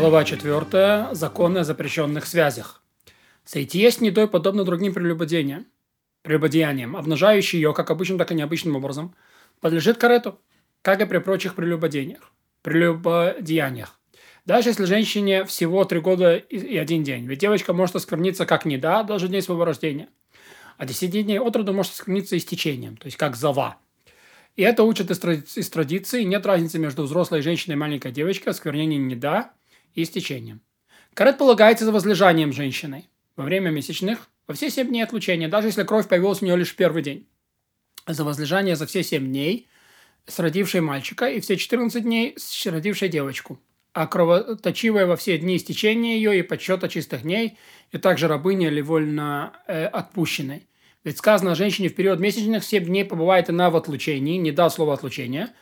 Глава 4. Законы о запрещенных связях. Сойти с недой подобно другим прелюбодеяниям, прелюбодеяниям, обнажающий ее как обычным, так и необычным образом, подлежит карету, как и при прочих прелюбодеяниях. прелюбодеяниях. Даже если женщине всего три года и один день, ведь девочка может оскверниться как не да, даже дней своего рождения. А 10 дней от роду может оскверниться истечением, то есть как зава. И это учат из, из традиции. Нет разницы между взрослой женщиной и маленькой девочкой. Осквернение не да и истечением. Карет полагается за возлежанием женщины во время месячных, во все 7 дней отлучения, даже если кровь появилась у нее лишь в первый день. За возлежание за все 7 дней с родившей мальчика и все 14 дней с родившей девочку. А кровоточивая во все дни истечения ее и подсчета чистых дней, и также рабыня или вольно э, отпущенной. Ведь сказано, женщине в период месячных 7 дней побывает она в отлучении, не дал слова отлучения,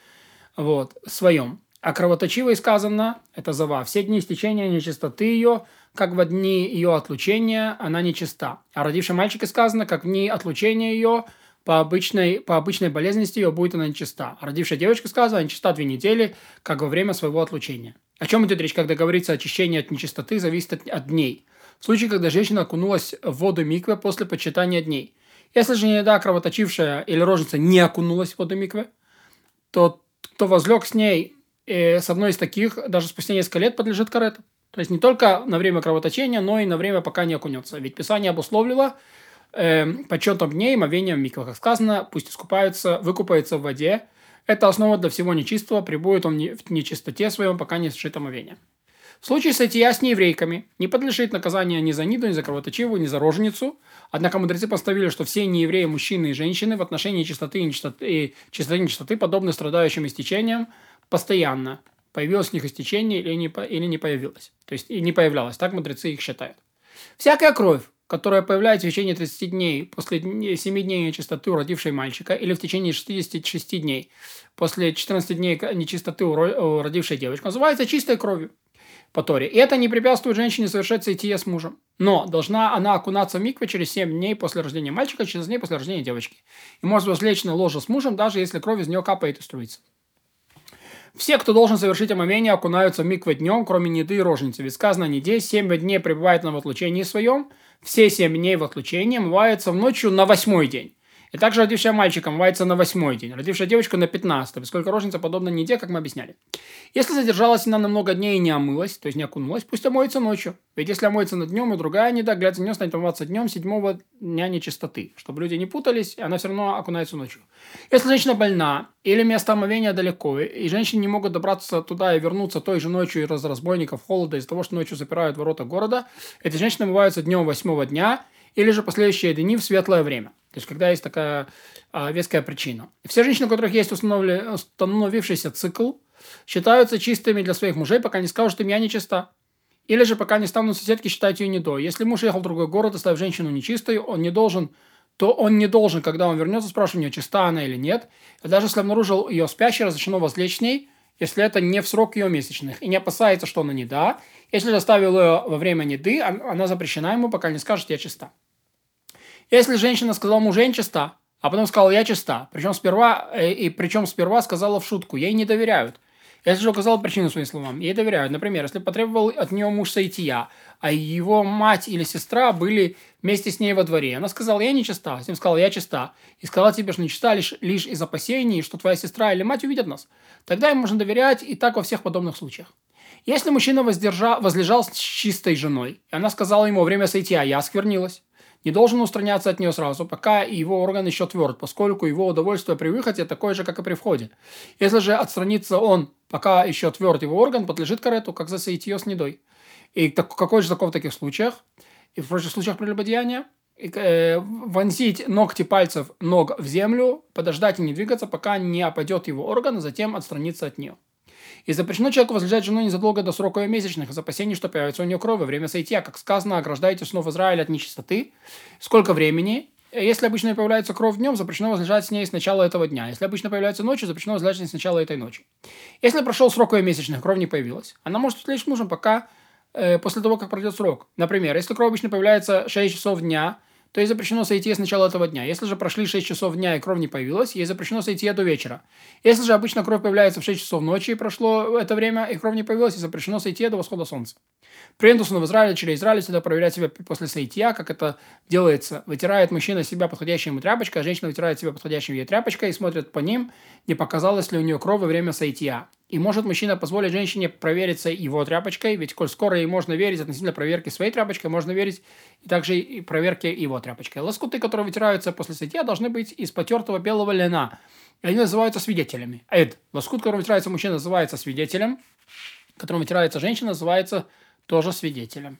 вот, своем. А кровоточивой сказано, это зава, все дни истечения нечистоты ее, как в дни ее отлучения, она нечиста. А родившей мальчике сказано, как в дни отлучения ее, по обычной, по обычной болезненности ее будет она нечиста. А родившая девочка сказано, нечиста две недели, как во время своего отлучения. О чем идет речь, когда говорится очищение от нечистоты, зависит от, от дней. В случае, когда женщина окунулась в воду миквы после почитания дней. Если же неда кровоточившая или рожница не окунулась в воду миквы, то кто возлег с ней э, с одной из таких, даже спустя несколько лет подлежит карету. То есть не только на время кровоточения, но и на время, пока не окунется. Ведь Писание обусловило э, почетом дней мовением миквы. Как сказано, пусть искупаются, выкупается в воде. Это основа для всего нечистого, прибудет он в нечистоте своем, пока не сшито омовение. В случае сытия с нееврейками не подлежит наказание ни за ниду, ни за кровоточивую, ни за роженицу. Однако мудрецы поставили, что все неевреи, мужчины и женщины в отношении чистоты и нечистоты, и чистоты, и нечистоты подобны страдающим истечением постоянно. Появилось у них истечение или не, или не появилось. То есть и не появлялось. Так мудрецы их считают. Всякая кровь, которая появляется в течение 30 дней после 7 дней нечистоты родившей мальчика или в течение 66 дней после 14 дней нечистоты у родившей девочки, называется чистой кровью по Торе. И это не препятствует женщине совершать соитие с мужем. Но должна она окунаться в микве через 7 дней после рождения мальчика, через дней после рождения девочки. И может возлечь на ложе с мужем, даже если кровь из нее капает и струится. Все, кто должен совершить омовение, окунаются в микве днем, кроме неды и рожницы. Ведь сказано, неде 7 дней пребывает на в отлучении своем, все 7 дней в отлучении омываются в ночью на восьмой день. И также родившая мальчика омывается на восьмой день, родившая девочку на пятнадцатый, поскольку рожница подобна неде, как мы объясняли. Если задержалась она на много дней и не омылась, то есть не окунулась, пусть омоется ночью. Ведь если омоется на днем, и другая неда, глядя на нее, станет омываться днем седьмого дня нечистоты, чтобы люди не путались, она все равно окунается ночью. Если женщина больна, или место омовения далеко, и женщины не могут добраться туда и вернуться той же ночью из разбойников холода, из-за того, что ночью запирают ворота города, эти женщины омываются днем восьмого дня, или же последующие дни в светлое время. То есть, когда есть такая а, веская причина. Все женщины, у которых есть установли, установившийся цикл, считаются чистыми для своих мужей, пока не скажут, что я нечиста. Или же пока не станут соседки считать ее недой. Если муж ехал в другой город, оставив женщину нечистой, он не должен, то он не должен, когда он вернется, спрашивать у нее, чиста она или нет. И даже если обнаружил ее спящей, разрешено возлечь с ней, если это не в срок ее месячных, и не опасается, что она неда. Если же оставил ее во время неды, она запрещена ему, пока не скажет, я чиста. Если женщина сказала мужу, я а потом сказала, я чиста, причем сперва, э, и причем сперва сказала в шутку, ей не доверяют. Если же указала причину своим словам, ей доверяют. Например, если потребовал от нее муж сойтия, а его мать или сестра были вместе с ней во дворе. Она сказала, я не чиста. С ним сказала, я чиста. И сказала тебе, что не чиста лишь, лишь из опасений, что твоя сестра или мать увидят нас. Тогда им можно доверять и так во всех подобных случаях. Если мужчина воздержа, возлежал с чистой женой, и она сказала ему время сойтия, я осквернилась, не должен устраняться от нее сразу, пока его орган еще тверд, поскольку его удовольствие при выходе такое же, как и при входе. Если же отстранится он, пока еще тверд его орган, подлежит карету, как засеять ее с недой. И так, какой же закон в таких случаях? И в прочих случаях прелюбодеяния? Э, вонзить ногти пальцев ног в землю, подождать и не двигаться, пока не опадет его орган, а затем отстраниться от нее. И запрещено человеку возлежать жену незадолго до срока ее месячных, из опасений, что появится у нее кровь во время соития. Как сказано, ограждайте снов Израиля от нечистоты. Сколько времени? Если обычно появляется кровь днем, запрещено возлежать с ней с начала этого дня. Если обычно появляется ночью, запрещено возлежать с ней с начала этой ночи. Если прошел срок ее месячных, кровь не появилась, она может лечь мужем, пока э, после того, как пройдет срок. Например, если кровь обычно появляется 6 часов дня, то ей запрещено сойти с начала этого дня. Если же прошли 6 часов дня и кровь не появилась, ей запрещено сойти до вечера. Если же обычно кровь появляется в 6 часов ночи и прошло это время, и кровь не появилась, ей запрещено сойти до восхода солнца. Принято в Израиле, через Израиль всегда проверять себя после соития, как это делается. Вытирает мужчина себя подходящей ему тряпочкой, а женщина вытирает себя подходящей ей тряпочкой и смотрит по ним, не показалось ли у нее кровь во время соития. И может мужчина позволить женщине провериться его тряпочкой, ведь коль скоро ей можно верить относительно проверки своей тряпочкой, можно верить и также и проверке его тряпочкой. Лоскуты, которые вытираются после сытья, должны быть из потертого белого льна. И они называются свидетелями. Эд, лоскут, который вытирается мужчина, называется свидетелем, которым вытирается женщина, называется тоже свидетелем.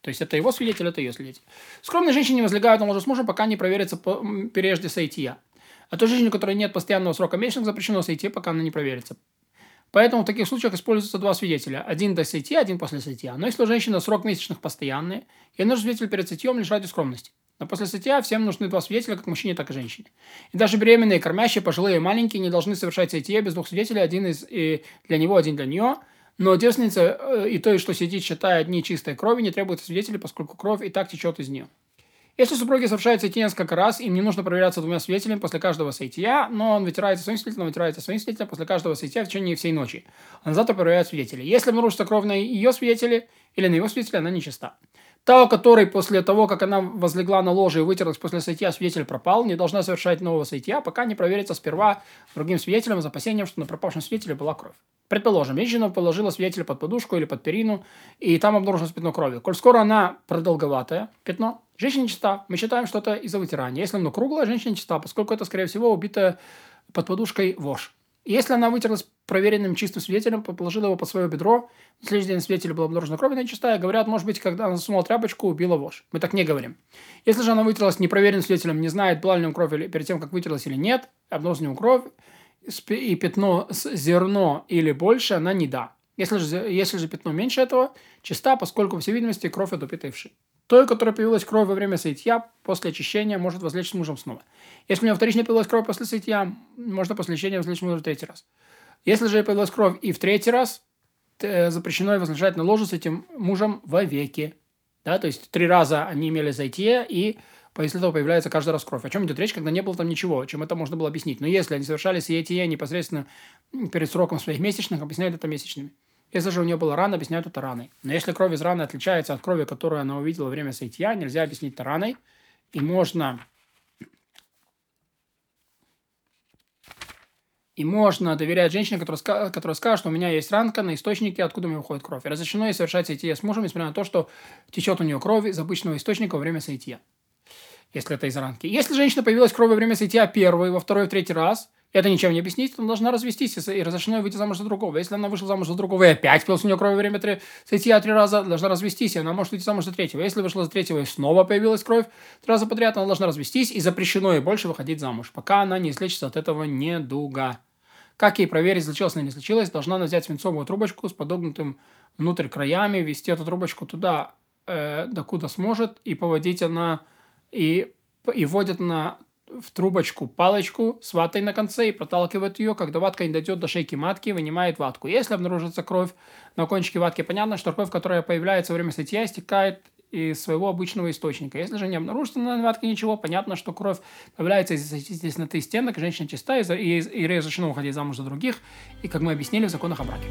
То есть это его свидетель, это ее свидетель. Скромные женщины возлегают на ложе с мужем, пока не проверится прежде сайтия. А той женщине, у которой нет постоянного срока месячных, запрещено сойти, пока она не проверится. Поэтому в таких случаях используются два свидетеля. Один до сети, один после сетия. Но если у женщины срок месячных постоянный, ей нужен свидетель перед сетьем лишь ради скромности. Но после сетия всем нужны два свидетеля, как мужчине, так и женщине. И даже беременные, кормящие, пожилые и маленькие не должны совершать сетия без двух свидетелей, один из, и для него, один для нее. Но девственница э, и то, что сидит, считая дни чистой крови, не требуется свидетелей, поскольку кровь и так течет из нее. Если супруги совершают сойти несколько раз, им не нужно проверяться двумя свидетелями после каждого сойтия, но он вытирается своим свидетелем, вытирается своим свидетелем после каждого сойтия в течение всей ночи. А завтра проверяют свидетелей. Если обнаружится кровь на ее свидетеле или на его свидетеле, она нечиста. Та, у которой после того, как она возлегла на ложе и вытерлась после сайтия, свидетель пропал, не должна совершать нового сайтия, пока не проверится сперва другим свидетелем с опасением, что на пропавшем свидетеле была кровь. Предположим, женщина положила свидетеля под подушку или под перину, и там обнаружилось пятно крови. Коль скоро она продолговатая, пятно, женщина чиста. Мы считаем, что это из-за вытирания. Если оно круглое, женщина чиста, поскольку это, скорее всего, убитая под подушкой вошь. Если она вытерлась проверенным чистым свидетелем, положила его под свое бедро, на следующий день свидетеля была обнаружена кровь, она чистая. Говорят, может быть, когда она засунула тряпочку, убила вошь. Мы так не говорим. Если же она вытерлась непроверенным свидетелем, не знает, была ли у кровь или, перед тем, как вытерлась или нет, обнаружена у кровь, и пятно зерно или больше, она не да. Если же, если же пятно меньше этого, чиста, поскольку, по всей видимости, кровь от убитой Той, которая появилась кровь во время сытья, после очищения может возлечь с мужем снова. Если у него вторично появилась кровь после сытья, можно после очищения возлечь с мужем в третий раз. Если же появилась кровь и в третий раз, запрещено возлежать на ложе с этим мужем вовеки. Да, то есть три раза они имели зайти, и после этого появляется каждый раз кровь. О чем идет речь, когда не было там ничего, чем это можно было объяснить. Но если они совершали сие непосредственно перед сроком своих месячных, объясняют это месячными. Если же у нее была рана, объясняют это раной. Но если кровь из раны отличается от крови, которую она увидела во время сайтья, нельзя объяснить это раной. И можно И можно доверять женщине, которая, которая скажет, что у меня есть ранка на источнике, откуда у меня выходит кровь. И разрешено ей совершать сайтия с мужем, несмотря на то, что течет у нее кровь из обычного источника во время сайтия если это из ранки. Если женщина появилась кровь во время сытья первый, во второй, в третий раз, это ничем не объяснить, она должна развестись и разрешено выйти замуж за другого. Если она вышла замуж за другого и опять пилась у нее кровь во время три, сытья три раза, должна развестись, и она может выйти замуж за третьего. Если вышла за третьего и снова появилась кровь три раза подряд, она должна развестись, и запрещено ей больше выходить замуж, пока она не излечится от этого недуга. Как ей проверить, излечилась она или не излечилась, должна она взять свинцовую трубочку с подогнутым внутрь краями, ввести эту трубочку туда, э, докуда сможет, и поводить она, и и вводят на в трубочку палочку с ватой на конце и проталкивают ее, когда ватка не дойдет до шейки матки, вынимает ватку. Если обнаружится кровь на кончике ватки, понятно, что кровь, которая появляется во время сытья, стекает из своего обычного источника. Если же не обнаружится на ватке ничего, понятно, что кровь появляется из тесноты стенок, женщина чиста и, и, и разрешено уходить замуж за других, и как мы объяснили в законах о браке.